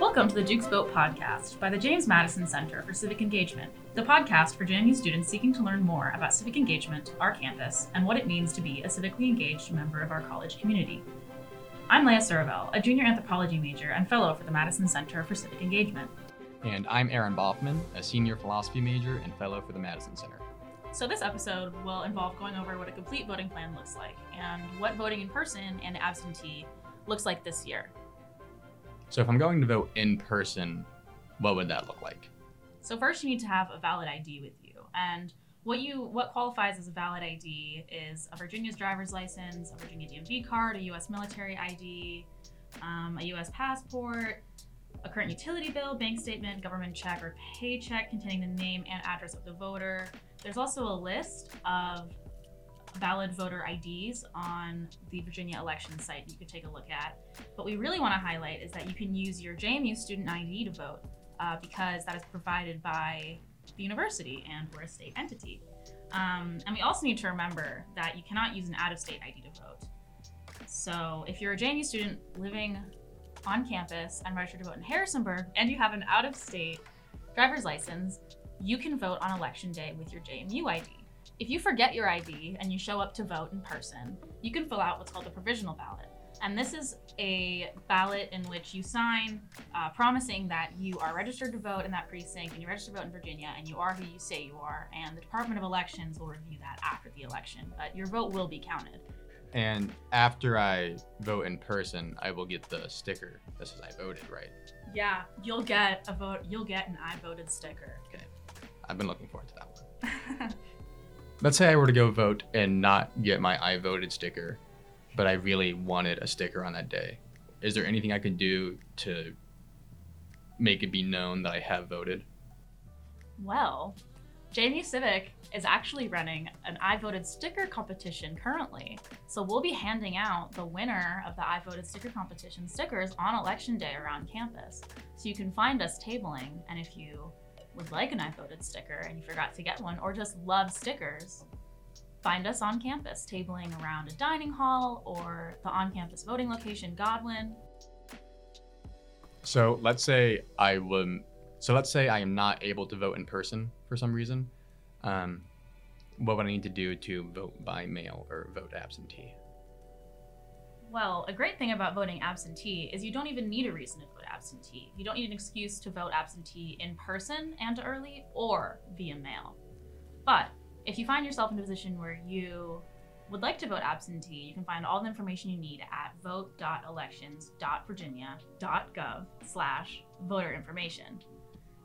Welcome to the Dukes Vote podcast by the James Madison Center for Civic Engagement, the podcast for JMU students seeking to learn more about civic engagement, our campus, and what it means to be a civically engaged member of our college community. I'm Leah Suravel, a junior anthropology major and fellow for the Madison Center for Civic Engagement. And I'm Aaron Boffman, a senior philosophy major and fellow for the Madison Center. So, this episode will involve going over what a complete voting plan looks like and what voting in person and absentee looks like this year. So, if I'm going to vote in person, what would that look like? So, first, you need to have a valid ID with you. And what you what qualifies as a valid ID is a Virginia's driver's license, a Virginia DMV card, a U.S. military ID, um, a U.S. passport, a current utility bill, bank statement, government check, or paycheck containing the name and address of the voter. There's also a list of valid voter IDs on the Virginia election site you could take a look at. What we really want to highlight is that you can use your JMU student ID to vote uh, because that is provided by the university and we're a state entity. Um, and we also need to remember that you cannot use an out of state ID to vote. So if you're a JMU student living on campus and registered to vote in Harrisonburg and you have an out of state driver's license, you can vote on election day with your JMU ID. If you forget your ID and you show up to vote in person, you can fill out what's called a provisional ballot. And this is a ballot in which you sign uh, promising that you are registered to vote in that precinct and you register to vote in Virginia and you are who you say you are. And the Department of Elections will review that after the election, but your vote will be counted. And after I vote in person, I will get the sticker that says I voted, right? Yeah, you'll get a vote. You'll get an I voted sticker. Okay. I've been looking forward to that one. Let's say I were to go vote and not get my I voted sticker, but I really wanted a sticker on that day. Is there anything I can do to make it be known that I have voted? Well, JMU Civic is actually running an I voted sticker competition currently. So we'll be handing out the winner of the I voted sticker competition stickers on election day around campus. So you can find us tabling, and if you would like an I voted sticker and you forgot to get one, or just love stickers, find us on campus, tabling around a dining hall or the on campus voting location, Godwin. So let's say I would. So let's say I am not able to vote in person for some reason. Um, what would I need to do to vote by mail or vote absentee? Well, a great thing about voting absentee is you don't even need a reason to vote absentee. You don't need an excuse to vote absentee in person and early or via mail. But if you find yourself in a position where you would like to vote absentee, you can find all the information you need at vote.elections.virginia.gov slash voter information.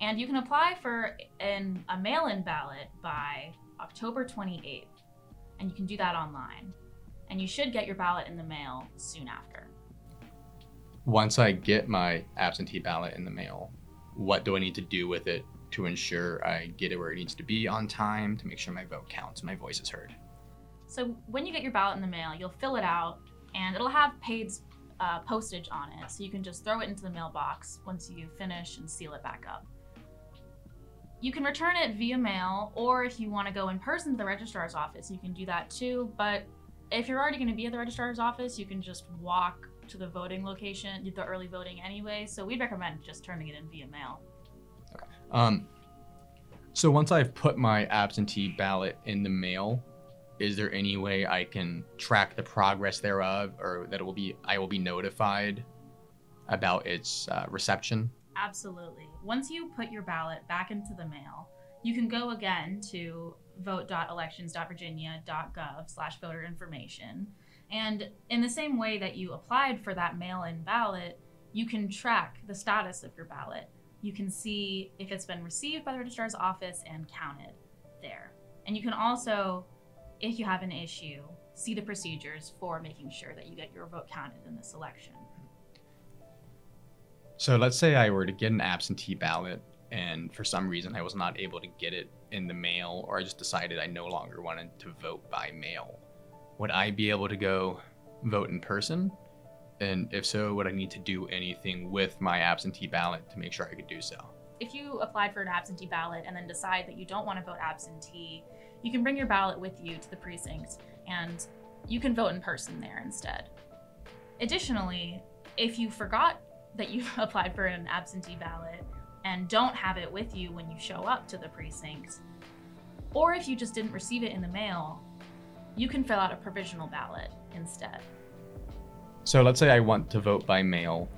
And you can apply for an, a mail-in ballot by October 28th. And you can do that online. And you should get your ballot in the mail soon after. Once I get my absentee ballot in the mail, what do I need to do with it to ensure I get it where it needs to be on time to make sure my vote counts and my voice is heard? So when you get your ballot in the mail, you'll fill it out and it'll have paid uh, postage on it. So you can just throw it into the mailbox once you finish and seal it back up. You can return it via mail, or if you want to go in person to the registrar's office, you can do that too. But if you're already going to be at the registrar's office, you can just walk to the voting location, the early voting anyway. So we'd recommend just turning it in via mail. Okay. Um, so once I've put my absentee ballot in the mail, is there any way I can track the progress thereof, or that it will be I will be notified about its uh, reception? Absolutely. Once you put your ballot back into the mail, you can go again to vote.elections.virginia.gov slash voter information. And in the same way that you applied for that mail-in ballot, you can track the status of your ballot. You can see if it's been received by the registrar's office and counted there. And you can also, if you have an issue, see the procedures for making sure that you get your vote counted in this election. So let's say I were to get an absentee ballot and for some reason I was not able to get it in the mail or I just decided I no longer wanted to vote by mail. Would I be able to go vote in person? And if so, would I need to do anything with my absentee ballot to make sure I could do so? If you applied for an absentee ballot and then decide that you don't want to vote absentee, you can bring your ballot with you to the precinct and you can vote in person there instead. Additionally, if you forgot that you've applied for an absentee ballot and don't have it with you when you show up to the precinct, or if you just didn't receive it in the mail, you can fill out a provisional ballot instead. So let's say I want to vote by mail.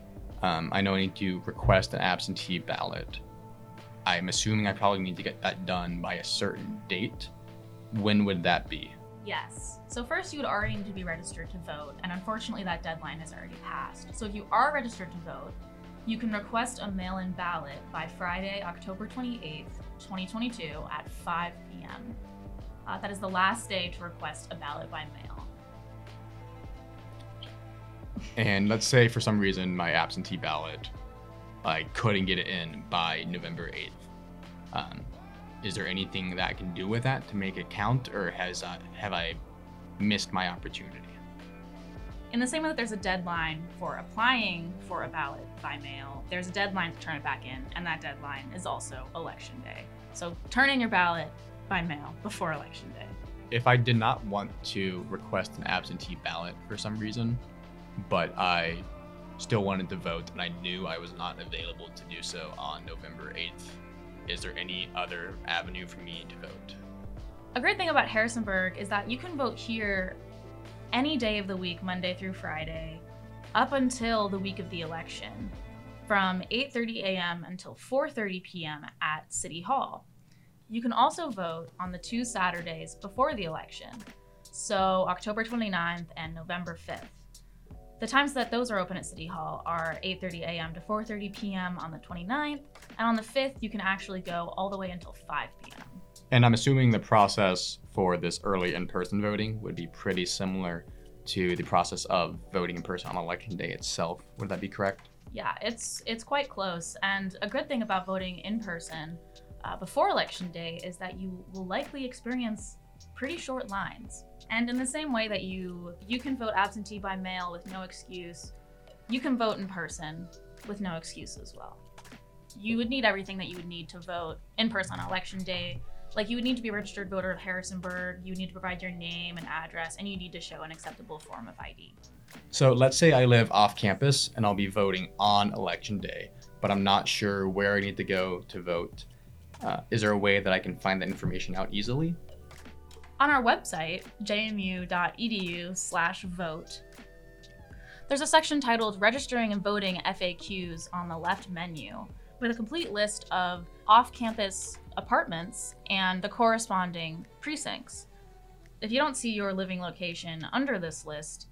Um, I know I need to request an absentee ballot. I'm assuming I probably need to get that done by a certain date. When would that be? Yes. So first you would already need to be registered to vote, and unfortunately that deadline has already passed. So if you are registered to vote, you can request a mail-in ballot by Friday, October 28th, 2022 at 5 p.m. Uh, that is the last day to request a ballot by mail. And let's say for some reason my absentee ballot, I couldn't get it in by November 8th. Um, is there anything that I can do with that to make it count, or has uh, have I missed my opportunity? In the same way that there's a deadline for applying for a ballot by mail, there's a deadline to turn it back in, and that deadline is also election day. So turn in your ballot by mail before election day. If I did not want to request an absentee ballot for some reason, but I still wanted to vote and I knew I was not available to do so on November 8th, is there any other avenue for me to vote? A great thing about Harrisonburg is that you can vote here any day of the week, Monday through Friday, up until the week of the election, from 8:30 a.m. until 4:30 p.m. at City Hall. You can also vote on the two Saturdays before the election, so October 29th and November 5th. The times that those are open at City Hall are 8:30 a.m. to 4:30 p.m. on the 29th, and on the 5th you can actually go all the way until 5 p.m. And I'm assuming the process for this early in-person voting would be pretty similar to the process of voting in person on election day itself. Would that be correct? Yeah, it's it's quite close. And a good thing about voting in person uh, before election day is that you will likely experience pretty short lines. And in the same way that you you can vote absentee by mail with no excuse, you can vote in person with no excuse as well. You would need everything that you would need to vote in person on election day. Like you would need to be a registered voter of Harrisonburg, you would need to provide your name and address, and you need to show an acceptable form of ID. So let's say I live off campus and I'll be voting on election day, but I'm not sure where I need to go to vote. Uh, is there a way that I can find that information out easily? On our website, jmu.edu slash vote, there's a section titled Registering and Voting FAQs on the left menu with a complete list of off-campus apartments and the corresponding precincts. If you don't see your living location under this list,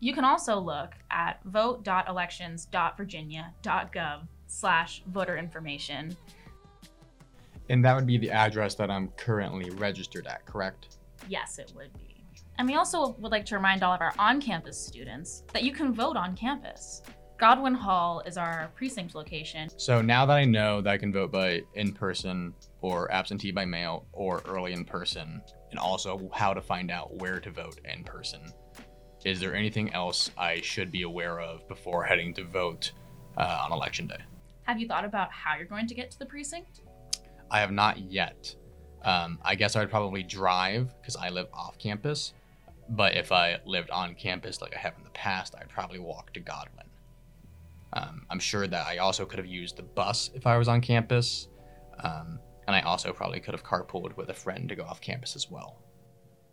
you can also look at vote.elections.virginia.gov slash voter information. And that would be the address that I'm currently registered at, correct? Yes, it would be. And we also would like to remind all of our on campus students that you can vote on campus. Godwin Hall is our precinct location. So now that I know that I can vote by in person or absentee by mail or early in person, and also how to find out where to vote in person, is there anything else I should be aware of before heading to vote uh, on election day? Have you thought about how you're going to get to the precinct? I have not yet. Um, I guess I would probably drive because I live off campus. But if I lived on campus like I have in the past, I'd probably walk to Godwin. Um, I'm sure that I also could have used the bus if I was on campus. Um, and I also probably could have carpooled with a friend to go off campus as well.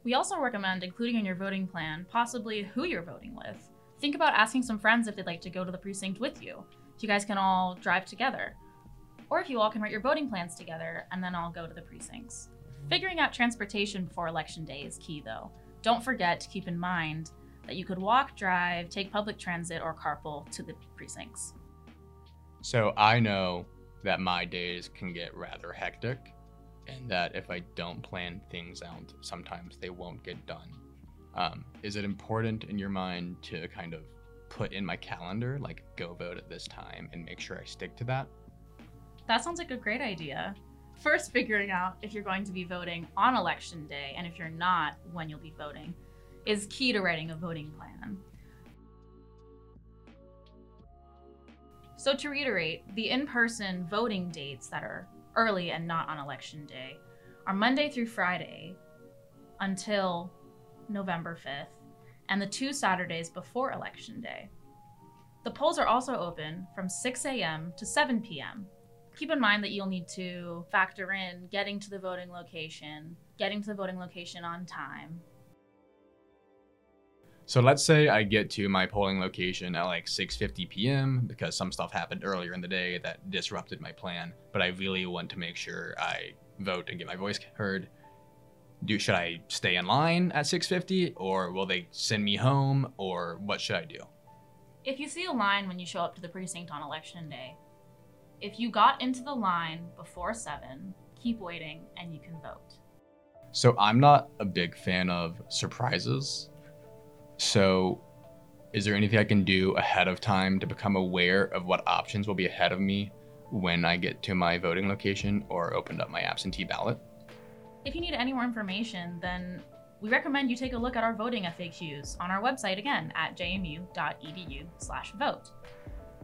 We also recommend including in your voting plan possibly who you're voting with. Think about asking some friends if they'd like to go to the precinct with you. So you guys can all drive together. Or if you all can write your voting plans together and then all go to the precincts. Figuring out transportation before election day is key though. Don't forget to keep in mind that you could walk, drive, take public transit, or carpool to the precincts. So I know that my days can get rather hectic, and that if I don't plan things out, sometimes they won't get done. Um, is it important in your mind to kind of put in my calendar, like go vote at this time, and make sure I stick to that? That sounds like a great idea. First, figuring out if you're going to be voting on election day, and if you're not, when you'll be voting, is key to writing a voting plan. So, to reiterate, the in person voting dates that are early and not on election day are Monday through Friday until November 5th, and the two Saturdays before election day. The polls are also open from 6 a.m. to 7 p.m. Keep in mind that you'll need to factor in getting to the voting location, getting to the voting location on time. So let's say I get to my polling location at like 6:50 p.m. because some stuff happened earlier in the day that disrupted my plan, but I really want to make sure I vote and get my voice heard. Do should I stay in line at 6:50 or will they send me home or what should I do? If you see a line when you show up to the precinct on election day, if you got into the line before 7, keep waiting and you can vote. So I'm not a big fan of surprises. So is there anything I can do ahead of time to become aware of what options will be ahead of me when I get to my voting location or opened up my absentee ballot? If you need any more information, then we recommend you take a look at our voting FAQs on our website again at jmu.edu/vote.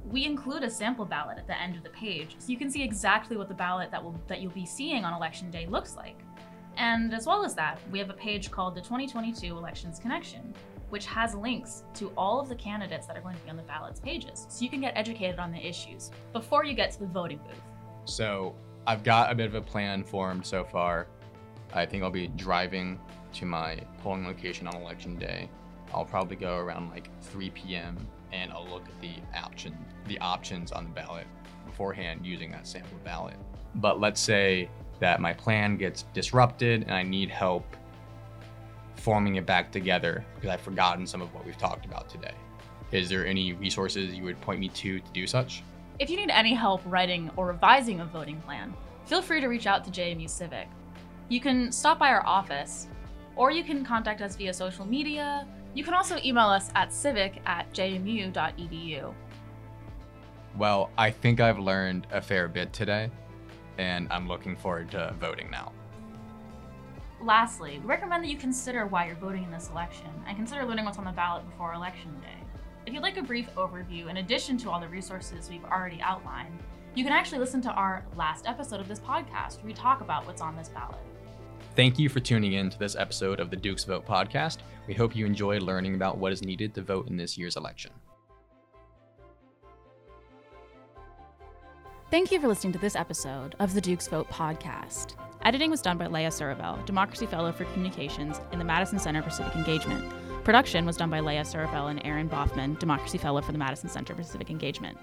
We include a sample ballot at the end of the page so you can see exactly what the ballot that will that you'll be seeing on election day looks like. And as well as that, we have a page called the 2022 Elections Connection, which has links to all of the candidates that are going to be on the ballots pages so you can get educated on the issues before you get to the voting booth. So I've got a bit of a plan formed so far. I think I'll be driving to my polling location on election day. I'll probably go around like 3 p.m. and I'll look at the option the options on the ballot beforehand using that sample ballot. But let's say that my plan gets disrupted and I need help forming it back together because I've forgotten some of what we've talked about today. Is there any resources you would point me to to do such? If you need any help writing or revising a voting plan, feel free to reach out to JMU Civic. You can stop by our office, or you can contact us via social media. You can also email us at civic at jmu.edu. Well, I think I've learned a fair bit today, and I'm looking forward to voting now. Lastly, we recommend that you consider why you're voting in this election and consider learning what's on the ballot before Election Day. If you'd like a brief overview, in addition to all the resources we've already outlined, you can actually listen to our last episode of this podcast where we talk about what's on this ballot. Thank you for tuning in to this episode of the Dukes Vote podcast. We hope you enjoyed learning about what is needed to vote in this year's election. Thank you for listening to this episode of the Dukes Vote podcast. Editing was done by Leah Suravel, Democracy Fellow for Communications in the Madison Center for Civic Engagement. Production was done by Leah Suravel and Aaron Boffman, Democracy Fellow for the Madison Center for Civic Engagement.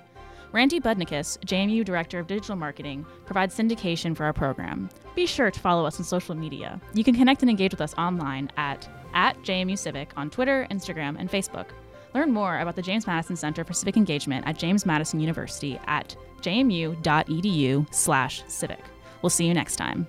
Randy Budnikus, JMU Director of Digital Marketing, provides syndication for our program. Be sure to follow us on social media. You can connect and engage with us online at, at JMU Civic on Twitter, Instagram, and Facebook. Learn more about the James Madison Center for Civic Engagement at James Madison University at jmu.edu slash civic. We'll see you next time.